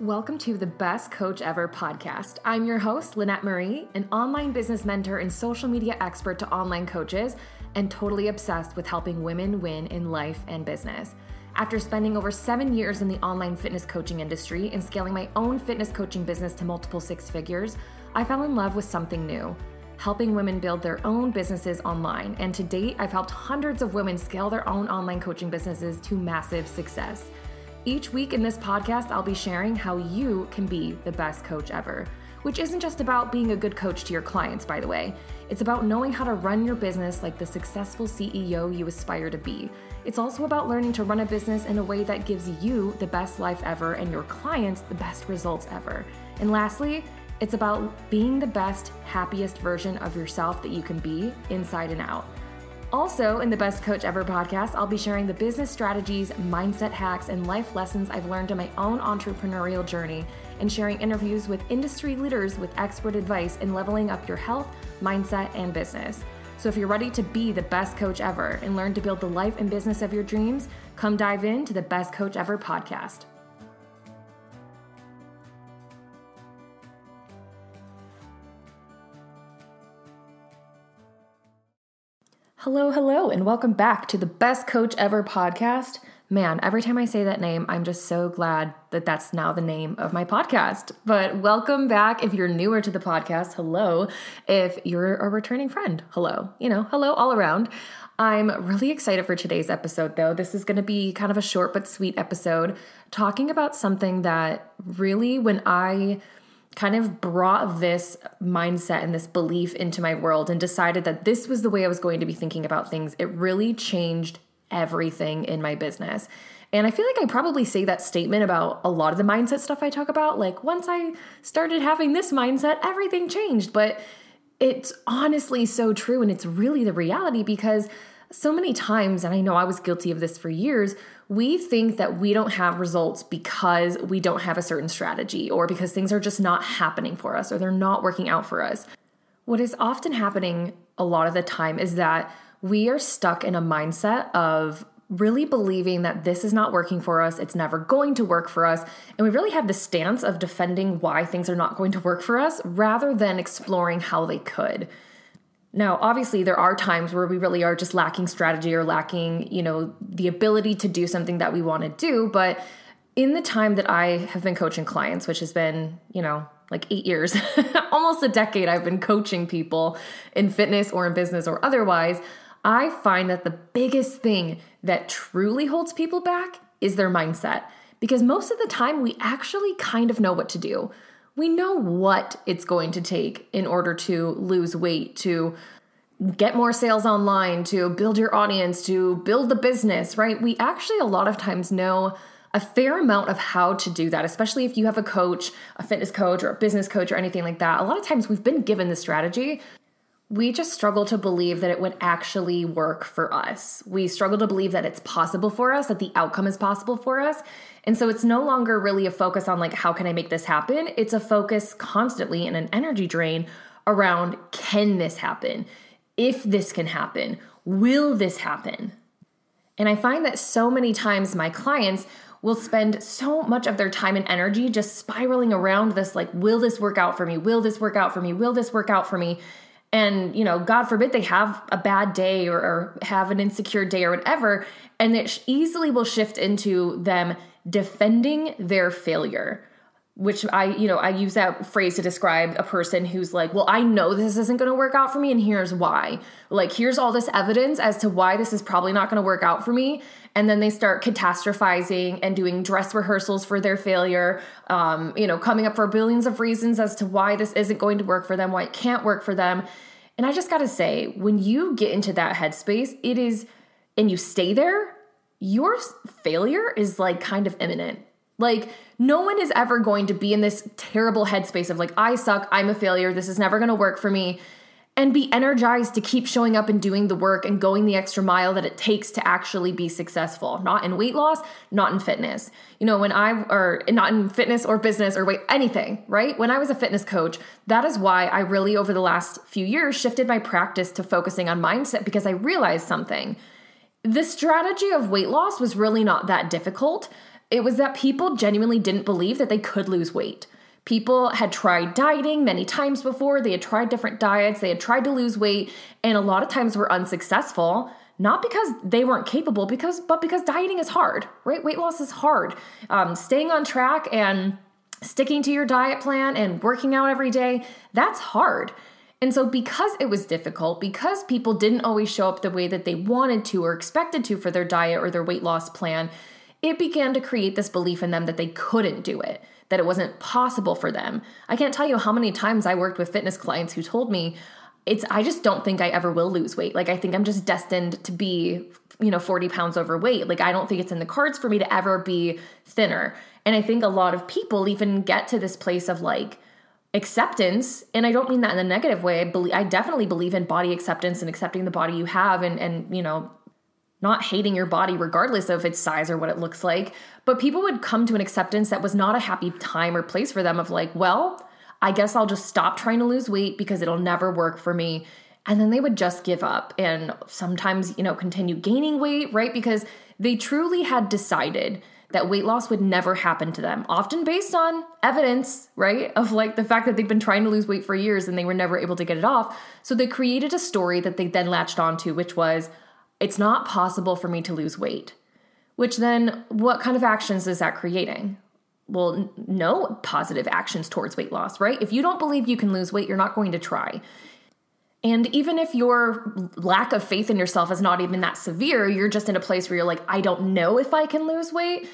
Welcome to the Best Coach Ever podcast. I'm your host, Lynette Marie, an online business mentor and social media expert to online coaches, and totally obsessed with helping women win in life and business. After spending over seven years in the online fitness coaching industry and scaling my own fitness coaching business to multiple six figures, I fell in love with something new helping women build their own businesses online. And to date, I've helped hundreds of women scale their own online coaching businesses to massive success. Each week in this podcast, I'll be sharing how you can be the best coach ever, which isn't just about being a good coach to your clients, by the way. It's about knowing how to run your business like the successful CEO you aspire to be. It's also about learning to run a business in a way that gives you the best life ever and your clients the best results ever. And lastly, it's about being the best, happiest version of yourself that you can be inside and out. Also, in the Best Coach Ever podcast, I'll be sharing the business strategies, mindset hacks, and life lessons I've learned in my own entrepreneurial journey and sharing interviews with industry leaders with expert advice in leveling up your health, mindset, and business. So, if you're ready to be the best coach ever and learn to build the life and business of your dreams, come dive into the Best Coach Ever podcast. Hello, hello, and welcome back to the Best Coach Ever podcast. Man, every time I say that name, I'm just so glad that that's now the name of my podcast. But welcome back if you're newer to the podcast. Hello. If you're a returning friend, hello. You know, hello all around. I'm really excited for today's episode, though. This is going to be kind of a short but sweet episode talking about something that really, when I kind of brought this mindset and this belief into my world and decided that this was the way I was going to be thinking about things, it really changed everything in my business. And I feel like I probably say that statement about a lot of the mindset stuff I talk about. Like, once I started having this mindset, everything changed. But it's honestly so true. And it's really the reality because so many times, and I know I was guilty of this for years, we think that we don't have results because we don't have a certain strategy or because things are just not happening for us or they're not working out for us. What is often happening a lot of the time is that we are stuck in a mindset of really believing that this is not working for us, it's never going to work for us, and we really have the stance of defending why things are not going to work for us rather than exploring how they could. Now, obviously, there are times where we really are just lacking strategy or lacking, you know, the ability to do something that we want to do. But in the time that I have been coaching clients, which has been, you know, like eight years, almost a decade, I've been coaching people in fitness or in business or otherwise. I find that the biggest thing that truly holds people back is their mindset. Because most of the time, we actually kind of know what to do we know what it's going to take in order to lose weight, to get more sales online, to build your audience, to build the business, right? We actually a lot of times know a fair amount of how to do that, especially if you have a coach, a fitness coach, or a business coach, or anything like that. A lot of times we've been given the strategy. We just struggle to believe that it would actually work for us. We struggle to believe that it's possible for us, that the outcome is possible for us. And so it's no longer really a focus on like, how can I make this happen? It's a focus constantly and an energy drain around, can this happen? If this can happen, will this happen? And I find that so many times my clients will spend so much of their time and energy just spiraling around this like, will this work out for me? Will this work out for me? Will this work out for me? and you know god forbid they have a bad day or, or, have an insecure day or whatever and it easily will shift into them defending their failure which I, you know, I use that phrase to describe a person who's like, well, I know this isn't going to work out for me, and here's why. Like, here's all this evidence as to why this is probably not going to work out for me. And then they start catastrophizing and doing dress rehearsals for their failure, um, you know, coming up for billions of reasons as to why this isn't going to work for them, why it can't work for them. And I just got to say, when you get into that headspace, it is, and you stay there, your failure is like kind of imminent. Like, no one is ever going to be in this terrible headspace of like, I suck, I'm a failure, this is never gonna work for me, and be energized to keep showing up and doing the work and going the extra mile that it takes to actually be successful. Not in weight loss, not in fitness. You know, when I, or not in fitness or business or weight, anything, right? When I was a fitness coach, that is why I really, over the last few years, shifted my practice to focusing on mindset because I realized something the strategy of weight loss was really not that difficult. It was that people genuinely didn't believe that they could lose weight. People had tried dieting many times before, they had tried different diets, they had tried to lose weight, and a lot of times were unsuccessful not because they weren't capable because but because dieting is hard right? Weight loss is hard. Um, staying on track and sticking to your diet plan and working out every day that's hard and so, because it was difficult, because people didn't always show up the way that they wanted to or expected to for their diet or their weight loss plan, it began to create this belief in them that they couldn't do it, that it wasn't possible for them. I can't tell you how many times I worked with fitness clients who told me, it's I just don't think I ever will lose weight. Like I think I'm just destined to be, you know, 40 pounds overweight. Like I don't think it's in the cards for me to ever be thinner. And I think a lot of people even get to this place of like, acceptance and i don't mean that in a negative way i believe i definitely believe in body acceptance and accepting the body you have and and you know not hating your body regardless of its size or what it looks like. But people would come to an acceptance that was not a happy time or place for them of like well i guess i'll just stop trying to lose weight because it'll never work for me. And then they would just give up and sometimes you know continue gaining weight right? Because they truly had decided that weight loss would never happen to them, often based on evidence, right? Of like the fact that they've been trying to lose weight for years and they were never able to get it off. So they created a story that they then latched onto, which was, it's not possible for me to lose weight. Which then, what kind of actions is that creating? Well, no positive actions towards weight loss, right? If you don't believe you can lose weight, you're not going to try. And even if your lack of faith in yourself is not even that severe, you're just in a place where you're like, I don't know if I can lose weight,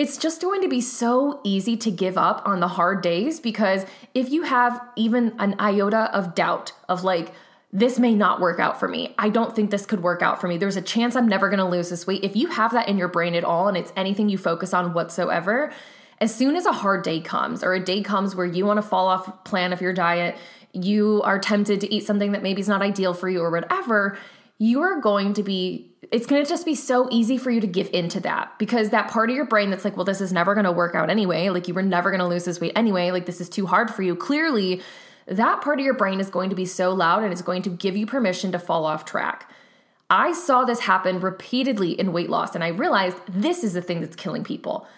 it's just going to be so easy to give up on the hard days because if you have even an iota of doubt of like, this may not work out for me. I don't think this could work out for me. There's a chance I'm never going to lose this weight. If you have that in your brain at all and it's anything you focus on whatsoever, as soon as a hard day comes or a day comes where you want to fall off plan of your diet, you are tempted to eat something that maybe is not ideal for you or whatever, you are going to be it's going to just be so easy for you to give into that because that part of your brain that's like, well, this is never going to work out anyway. Like, you were never going to lose this weight anyway. Like, this is too hard for you. Clearly, that part of your brain is going to be so loud and it's going to give you permission to fall off track. I saw this happen repeatedly in weight loss, and I realized this is the thing that's killing people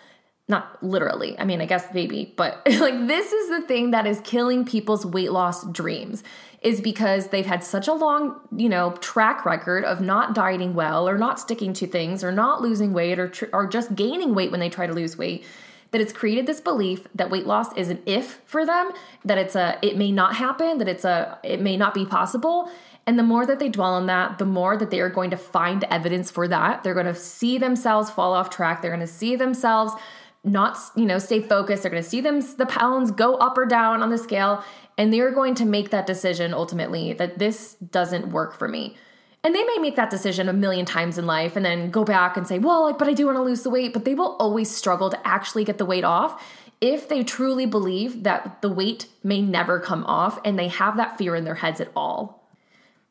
not literally i mean i guess maybe but like this is the thing that is killing people's weight loss dreams is because they've had such a long you know track record of not dieting well or not sticking to things or not losing weight or tr- or just gaining weight when they try to lose weight that it's created this belief that weight loss is an if for them that it's a it may not happen that it's a it may not be possible and the more that they dwell on that, the more that they are going to find evidence for that. They're going to see themselves fall off track. They're going to see themselves not you know stay focused. They're going to see them the pounds go up or down on the scale and they're going to make that decision ultimately that this doesn't work for me. And they may make that decision a million times in life and then go back and say well like but i do want to lose the weight. But they will always struggle to actually get the weight off if they truly believe that the weight may never come off and they have that fear in their heads at all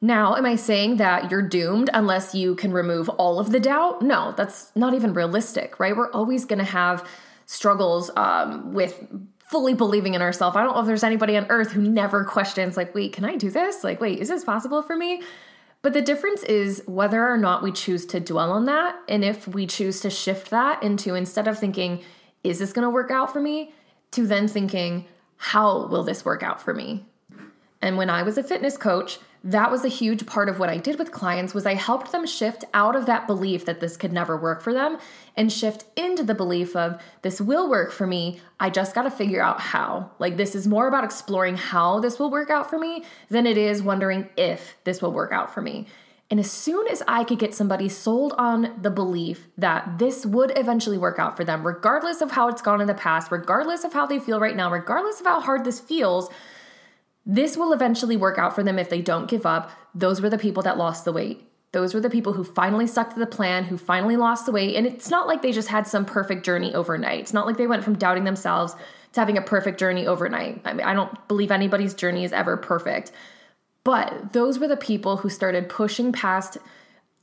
now, am I saying that you're doomed unless you can remove all of the doubt? No, that's not even realistic, right? We're always going to have struggles um, with fully believing in ourselves. I don't know if there's anybody on earth who never questions, like, wait, can I do this? Like, wait, is this possible for me? But the difference is whether or not we choose to dwell on that. And if we choose to shift that into instead of thinking, is this going to work out for me? To then thinking, how will this work out for me? And when I was a fitness coach, that was a huge part of what I did with clients was I helped them shift out of that belief that this could never work for them and shift into the belief of this will work for me. I just got to figure out how. Like this is more about exploring how this will work out for me than it is wondering if this will work out for me. And as soon as I could get somebody sold on the belief that this would eventually work out for them, regardless of how it's gone in the past, regardless of how they feel right now, regardless of how hard this feels, this will eventually work out for them if they don't give up. Those were the people that lost the weight. Those were the people who finally stuck to the plan, who finally lost the weight. And it's not like they just had some perfect journey overnight. It's not like they went from doubting themselves to having a perfect journey overnight. I mean, I don't believe anybody's journey is ever perfect. But those were the people who started pushing past,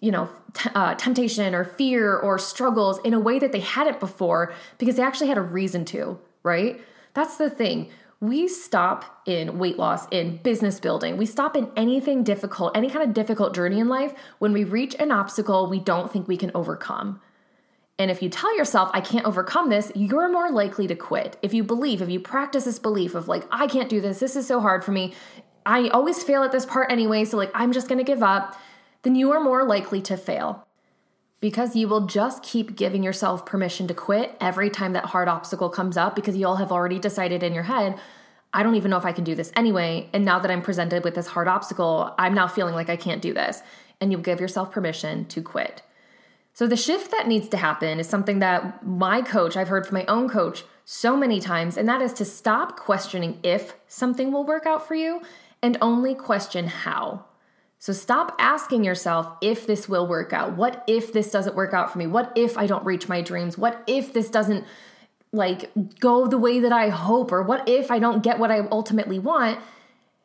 you know, t- uh, temptation or fear or struggles in a way that they hadn't before because they actually had a reason to, right? That's the thing we stop in weight loss, in business building, we stop in anything difficult, any kind of difficult journey in life when we reach an obstacle we don't think we can overcome. And if you tell yourself, I can't overcome this, you're more likely to quit. If you believe, if you practice this belief of like, I can't do this, this is so hard for me, I always fail at this part anyway, so like, I'm just gonna give up, then you are more likely to fail. Because you will just keep giving yourself permission to quit every time that hard obstacle comes up because you all have already decided in your head, I don't even know if I can do this anyway. And now that I'm presented with this hard obstacle, I'm now feeling like I can't do this. And you'll give yourself permission to quit. So, the shift that needs to happen is something that my coach, I've heard from my own coach so many times, and that is to stop questioning if something will work out for you and only question how. So, stop asking yourself if this will work out. What if this doesn't work out for me? What if I don't reach my dreams? What if this doesn't like go the way that I hope? Or what if I don't get what I ultimately want?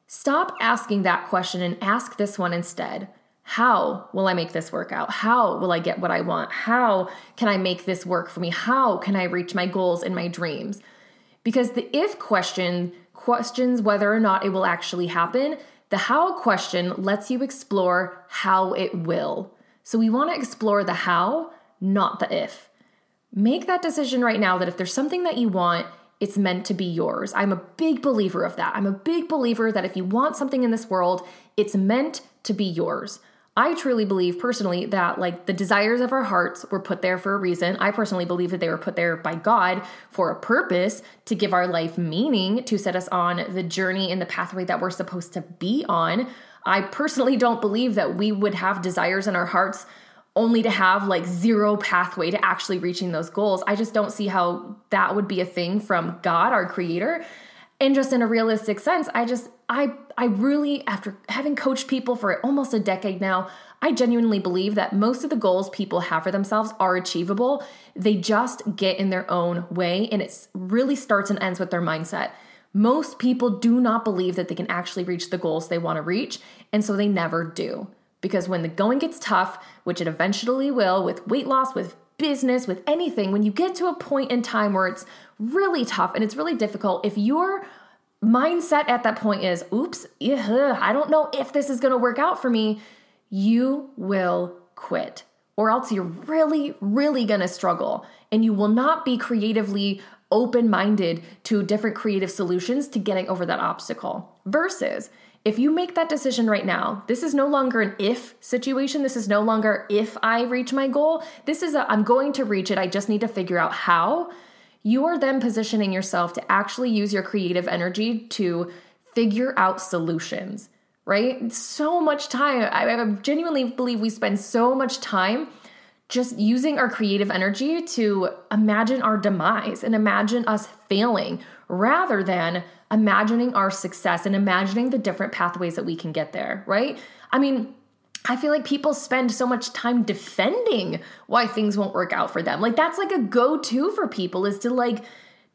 Stop asking that question and ask this one instead. How will I make this work out? How will I get what I want? How can I make this work for me? How can I reach my goals and my dreams? Because the if question questions whether or not it will actually happen. The how question lets you explore how it will. So we want to explore the how, not the if. Make that decision right now that if there's something that you want, it's meant to be yours. I'm a big believer of that. I'm a big believer that if you want something in this world, it's meant to be yours. I truly believe personally that like the desires of our hearts were put there for a reason. I personally believe that they were put there by God for a purpose to give our life meaning, to set us on the journey and the pathway that we're supposed to be on. I personally don't believe that we would have desires in our hearts only to have like zero pathway to actually reaching those goals. I just don't see how that would be a thing from God, our creator. And just in a realistic sense, I just I I really after having coached people for almost a decade now, I genuinely believe that most of the goals people have for themselves are achievable. They just get in their own way and it really starts and ends with their mindset. Most people do not believe that they can actually reach the goals they want to reach, and so they never do. Because when the going gets tough, which it eventually will with weight loss, with business, with anything, when you get to a point in time where it's really tough and it's really difficult, if your mindset at that point is, oops, I don't know if this is going to work out for me, you will quit. Or else you're really, really going to struggle and you will not be creatively open minded to different creative solutions to getting over that obstacle. Versus, if you make that decision right now, this is no longer an if situation. This is no longer if I reach my goal. This is I'm going to reach it. I just need to figure out how. You are then positioning yourself to actually use your creative energy to figure out solutions, right? So much time. I, I genuinely believe we spend so much time just using our creative energy to imagine our demise and imagine us failing rather than imagining our success and imagining the different pathways that we can get there, right? I mean, I feel like people spend so much time defending why things won't work out for them. Like that's like a go-to for people is to like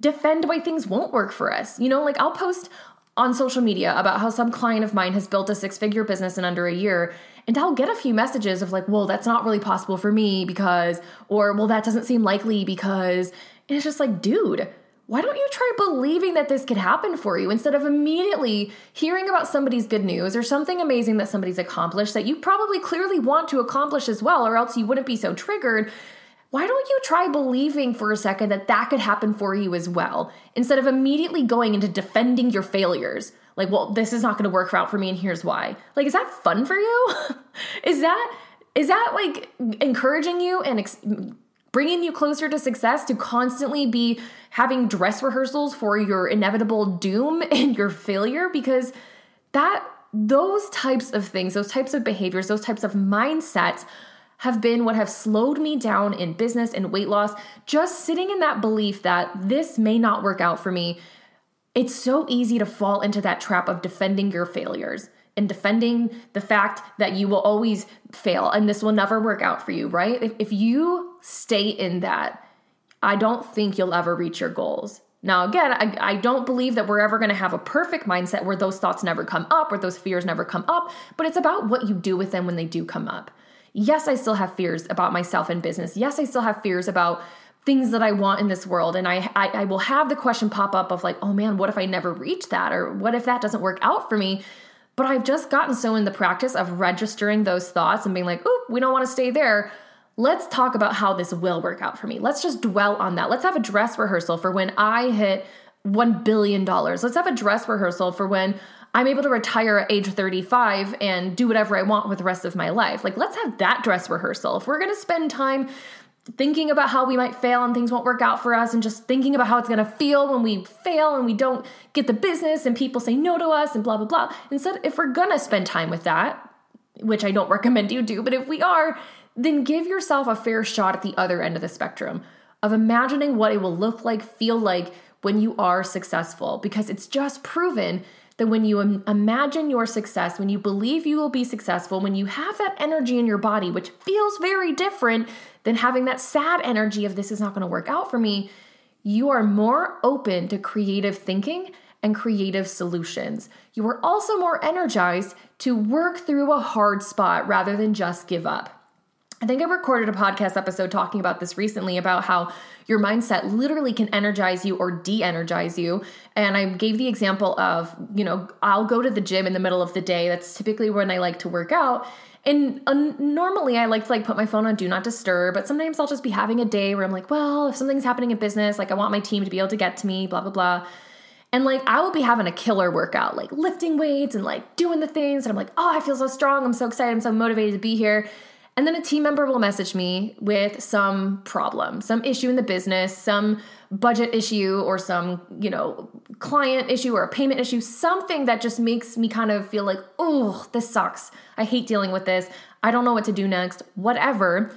defend why things won't work for us. You know, like I'll post on social media about how some client of mine has built a six-figure business in under a year and I'll get a few messages of like, "Well, that's not really possible for me because or well, that doesn't seem likely because." And it's just like, dude, why don't you try believing that this could happen for you instead of immediately hearing about somebody's good news or something amazing that somebody's accomplished that you probably clearly want to accomplish as well, or else you wouldn't be so triggered? Why don't you try believing for a second that that could happen for you as well instead of immediately going into defending your failures? Like, well, this is not going to work out for me, and here's why. Like, is that fun for you? is that is that like encouraging you and ex- bringing you closer to success to constantly be having dress rehearsals for your inevitable doom and your failure because that those types of things, those types of behaviors, those types of mindsets have been what have slowed me down in business and weight loss. Just sitting in that belief that this may not work out for me. It's so easy to fall into that trap of defending your failures and defending the fact that you will always fail and this will never work out for you, right? If, if you stay in that, I don't think you'll ever reach your goals. Now, again, I, I don't believe that we're ever going to have a perfect mindset where those thoughts never come up, where those fears never come up, but it's about what you do with them when they do come up. Yes, I still have fears about myself and business. Yes, I still have fears about things that I want in this world. And I, I, I will have the question pop up of like, oh man, what if I never reach that? Or what if that doesn't work out for me? But I've just gotten so in the practice of registering those thoughts and being like, oop, we don't want to stay there. let's talk about how this will work out for me. Let's just dwell on that. Let's have a dress rehearsal for when I hit $1 billion. Let's have a dress rehearsal for when I'm able to retire at age 35 and do whatever I want with the rest of my life. Like, let's have that dress rehearsal. If we're gonna spend time thinking about how we might fail and things won't work out for us and just thinking about how it's going to feel when we fail and we don't get the business and people say no to us and blah blah blah. Instead if we're going to spend time with that which I don't recommend you do but if we are then give yourself a fair shot at the other end of the spectrum of imagining what it will look like feel like when you are successful because it's just proven that when you Im- imagine your success, when you believe you will be successful, when you have that energy in your body, which feels very different than having that sad energy of this is not going to work out for me, you are more open to creative thinking and creative solutions. You are also more energized to work through a hard spot rather than just give up. I think I recorded a podcast episode talking about this recently about how your mindset literally can energize you or de energize you. And I gave the example of, you know, I'll go to the gym in the middle of the day. That's typically when I like to work out. And uh, normally I like to like put my phone on do not disturb, but sometimes I'll just be having a day where I'm like, well, if something's happening in business, like I want my team to be able to get to me, blah, blah, blah. And like I will be having a killer workout, like lifting weights and like doing the things. And I'm like, oh, I feel so strong. I'm so excited. I'm so motivated to be here. And then a team member will message me with some problem, some issue in the business, some budget issue or some, you know, client issue or a payment issue, something that just makes me kind of feel like, oh, this sucks. I hate dealing with this. I don't know what to do next, whatever.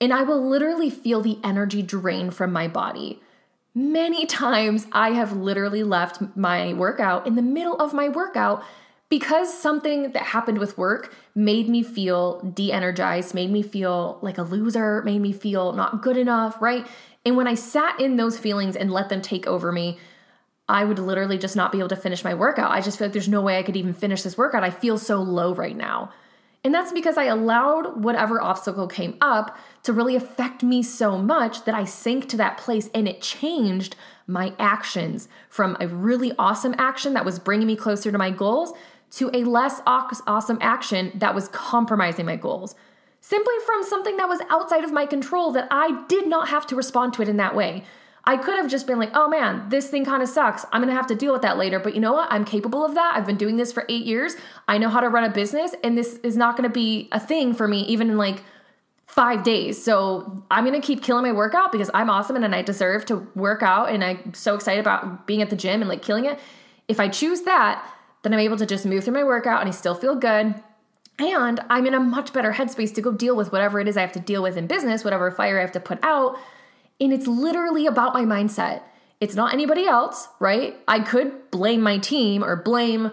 And I will literally feel the energy drain from my body. Many times I have literally left my workout in the middle of my workout because something that happened with work made me feel de energized, made me feel like a loser, made me feel not good enough, right? And when I sat in those feelings and let them take over me, I would literally just not be able to finish my workout. I just feel like there's no way I could even finish this workout. I feel so low right now. And that's because I allowed whatever obstacle came up to really affect me so much that I sank to that place and it changed my actions from a really awesome action that was bringing me closer to my goals to a less awesome action that was compromising my goals. Simply from something that was outside of my control that I did not have to respond to it in that way. I could have just been like, oh man, this thing kind of sucks. I'm gonna have to deal with that later. But you know what? I'm capable of that. I've been doing this for eight years. I know how to run a business, and this is not gonna be a thing for me, even in like five days. So I'm gonna keep killing my workout because I'm awesome and I deserve to work out. And I'm so excited about being at the gym and like killing it. If I choose that, then I'm able to just move through my workout and I still feel good. And I'm in a much better headspace to go deal with whatever it is I have to deal with in business, whatever fire I have to put out. And it's literally about my mindset. It's not anybody else, right? I could blame my team or blame,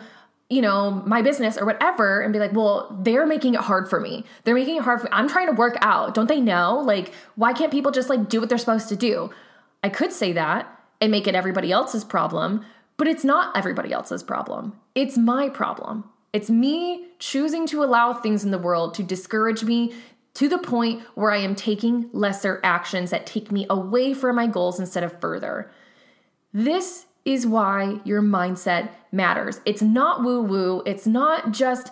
you know, my business or whatever and be like, well, they're making it hard for me. They're making it hard for me. I'm trying to work out. Don't they know? Like, why can't people just like do what they're supposed to do? I could say that and make it everybody else's problem, but it's not everybody else's problem. It's my problem. It's me choosing to allow things in the world to discourage me to the point where I am taking lesser actions that take me away from my goals instead of further. This is why your mindset matters. It's not woo woo, it's not just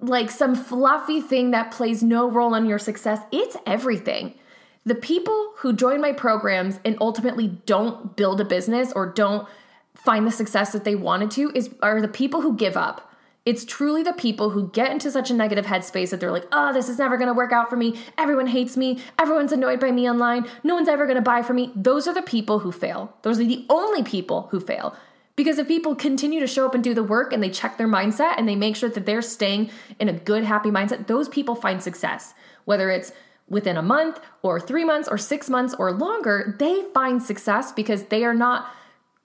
like some fluffy thing that plays no role in your success. It's everything. The people who join my programs and ultimately don't build a business or don't find the success that they wanted to is are the people who give up. It's truly the people who get into such a negative headspace that they're like, oh, this is never gonna work out for me. Everyone hates me. Everyone's annoyed by me online. No one's ever gonna buy from me. Those are the people who fail. Those are the only people who fail. Because if people continue to show up and do the work and they check their mindset and they make sure that they're staying in a good, happy mindset, those people find success. Whether it's within a month or three months or six months or longer, they find success because they are not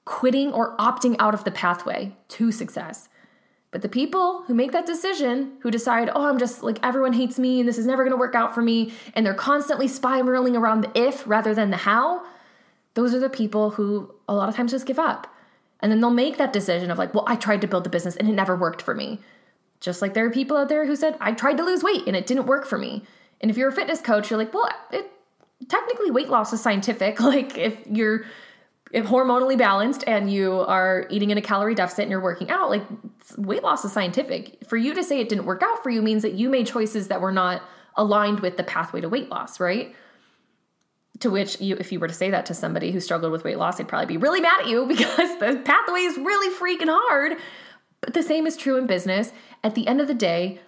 quitting or opting out of the pathway to success. But the people who make that decision, who decide, oh, I'm just like, everyone hates me and this is never gonna work out for me, and they're constantly spiraling around the if rather than the how, those are the people who a lot of times just give up. And then they'll make that decision of like, well, I tried to build the business and it never worked for me. Just like there are people out there who said, I tried to lose weight and it didn't work for me. And if you're a fitness coach, you're like, well, it technically weight loss is scientific. Like if you're hormonally balanced and you are eating in a calorie deficit and you're working out, like weight loss is scientific. For you to say it didn't work out for you means that you made choices that were not aligned with the pathway to weight loss, right? To which you, if you were to say that to somebody who struggled with weight loss, they'd probably be really mad at you because the pathway is really freaking hard. But the same is true in business. At the end of the day,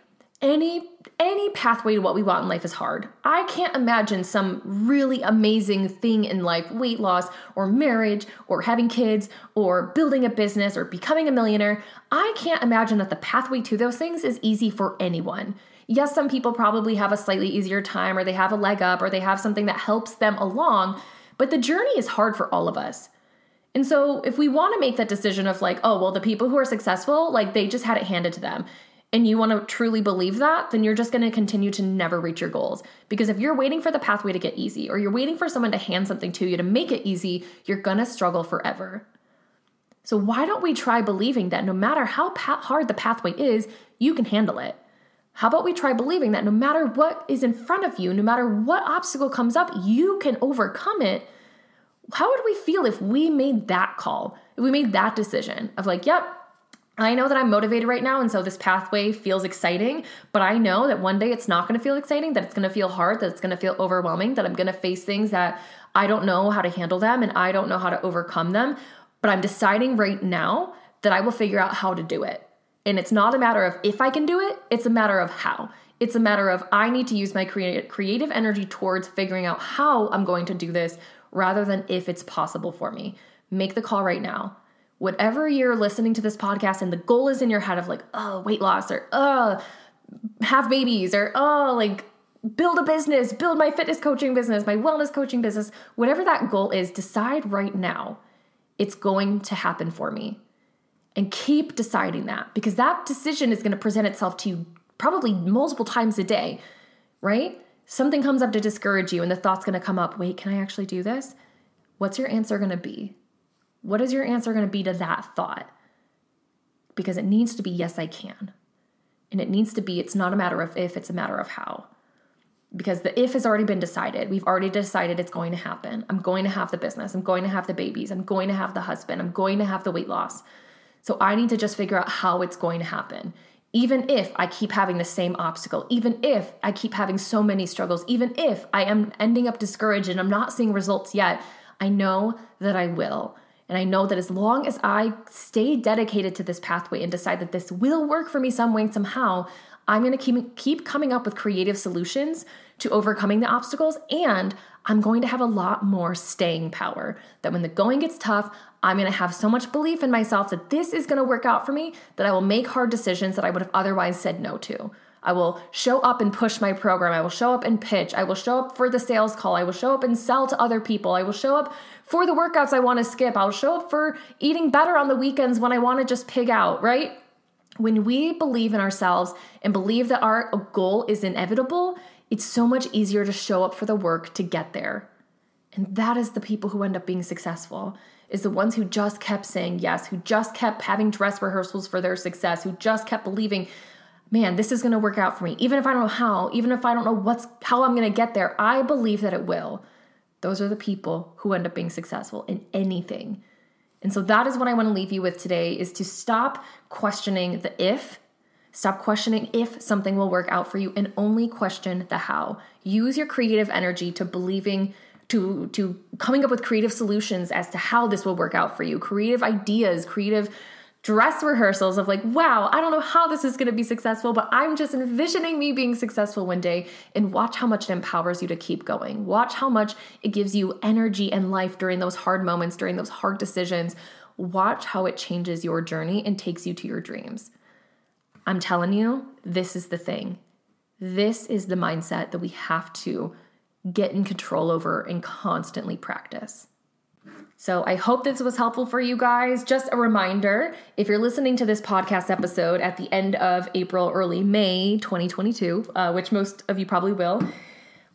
any any pathway to what we want in life is hard. I can't imagine some really amazing thing in life, weight loss or marriage or having kids or building a business or becoming a millionaire. I can't imagine that the pathway to those things is easy for anyone. Yes, some people probably have a slightly easier time or they have a leg up or they have something that helps them along, but the journey is hard for all of us. And so, if we want to make that decision of like, oh, well, the people who are successful, like they just had it handed to them and you want to truly believe that, then you're just going to continue to never reach your goals. Because if you're waiting for the pathway to get easy or you're waiting for someone to hand something to you to make it easy, you're going to struggle forever. So, why don't we try believing that no matter how pa- hard the pathway is, you can handle it? How about we try believing that no matter what is in front of you, no matter what obstacle comes up, you can overcome it? How would we feel if we made that call? If we made that decision of like, yep, I know that I'm motivated right now, and so this pathway feels exciting, but I know that one day it's not gonna feel exciting, that it's gonna feel hard, that it's gonna feel overwhelming, that I'm gonna face things that I don't know how to handle them and I don't know how to overcome them. But I'm deciding right now that I will figure out how to do it. And it's not a matter of if I can do it, it's a matter of how. It's a matter of I need to use my creative energy towards figuring out how I'm going to do this rather than if it's possible for me. Make the call right now whatever you're listening to this podcast and the goal is in your head of like, oh, weight loss or oh, have babies or oh, like build a business, build my fitness coaching business, my wellness coaching business, whatever that goal is, decide right now it's going to happen for me. And keep deciding that because that decision is going to present itself to you probably multiple times a day, right? Something comes up to discourage you, and the thought's going to come up wait, can I actually do this? What's your answer going to be? What is your answer going to be to that thought? Because it needs to be, yes, I can. And it needs to be, it's not a matter of if, it's a matter of how. Because the if has already been decided. We've already decided it's going to happen. I'm going to have the business. I'm going to have the babies. I'm going to have the husband. I'm going to have the weight loss. So I need to just figure out how it's going to happen. Even if I keep having the same obstacle, even if I keep having so many struggles, even if I am ending up discouraged and I'm not seeing results yet, I know that I will. And I know that as long as I stay dedicated to this pathway and decide that this will work for me some way, somehow, I'm gonna keep, keep coming up with creative solutions to overcoming the obstacles. And I'm going to have a lot more staying power. That when the going gets tough, I'm gonna have so much belief in myself that this is gonna work out for me that I will make hard decisions that I would have otherwise said no to. I will show up and push my program. I will show up and pitch. I will show up for the sales call. I will show up and sell to other people. I will show up for the workouts I want to skip. I'll show up for eating better on the weekends when I want to just pig out, right? When we believe in ourselves and believe that our goal is inevitable, it's so much easier to show up for the work to get there. And that is the people who end up being successful is the ones who just kept saying yes, who just kept having dress rehearsals for their success, who just kept believing man, this is going to work out for me. Even if I don't know how, even if I don't know what's how I'm going to get there, I believe that it will. Those are the people who end up being successful in anything. And so that is what I want to leave you with today is to stop questioning the if, stop questioning if something will work out for you and only question the how. Use your creative energy to believing to to coming up with creative solutions as to how this will work out for you. Creative ideas, creative dress rehearsals of like, wow, I don't know how this is going to be successful, but I'm just envisioning me being successful one day. And watch how much it empowers you to keep going. Watch how much it gives you energy and life during those hard moments, during those hard decisions. Watch how it changes your journey and takes you to your dreams. I'm telling you, this is the thing. This is the mindset that we have to get in control over and constantly practice. So I hope this was helpful for you guys. Just a reminder if you're listening to this podcast episode at the end of April, early May 2022, uh, which most of you probably will,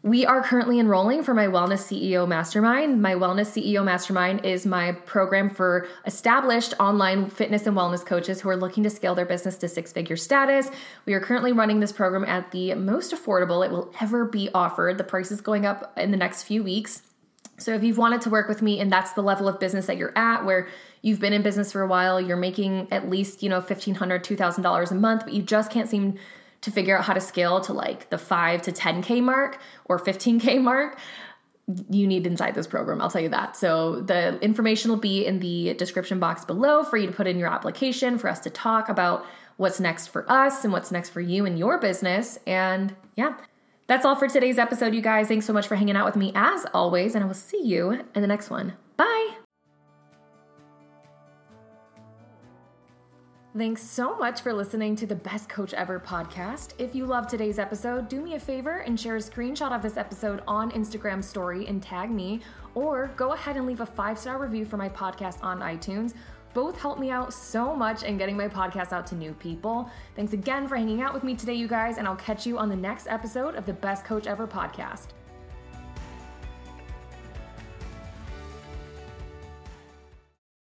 we are currently enrolling for my Wellness CEO Mastermind. My Wellness CEO Mastermind is my program for established online fitness and wellness coaches who are looking to scale their business to six figure status. We are currently running this program at the most affordable it will ever be offered. The price is going up in the next few weeks. So if you've wanted to work with me and that's the level of business that you're at where you've been in business for a while, you're making at least, you know, $1500, $2000 a month, but you just can't seem to figure out how to scale to like the 5 to 10k mark or 15k mark you need inside this program i'll tell you that. So the information will be in the description box below for you to put in your application for us to talk about what's next for us and what's next for you and your business and yeah that's all for today's episode you guys thanks so much for hanging out with me as always and i will see you in the next one bye Thanks so much for listening to the Best Coach Ever podcast. If you love today's episode, do me a favor and share a screenshot of this episode on Instagram story and tag me, or go ahead and leave a five star review for my podcast on iTunes. Both help me out so much in getting my podcast out to new people. Thanks again for hanging out with me today, you guys, and I'll catch you on the next episode of the Best Coach Ever podcast.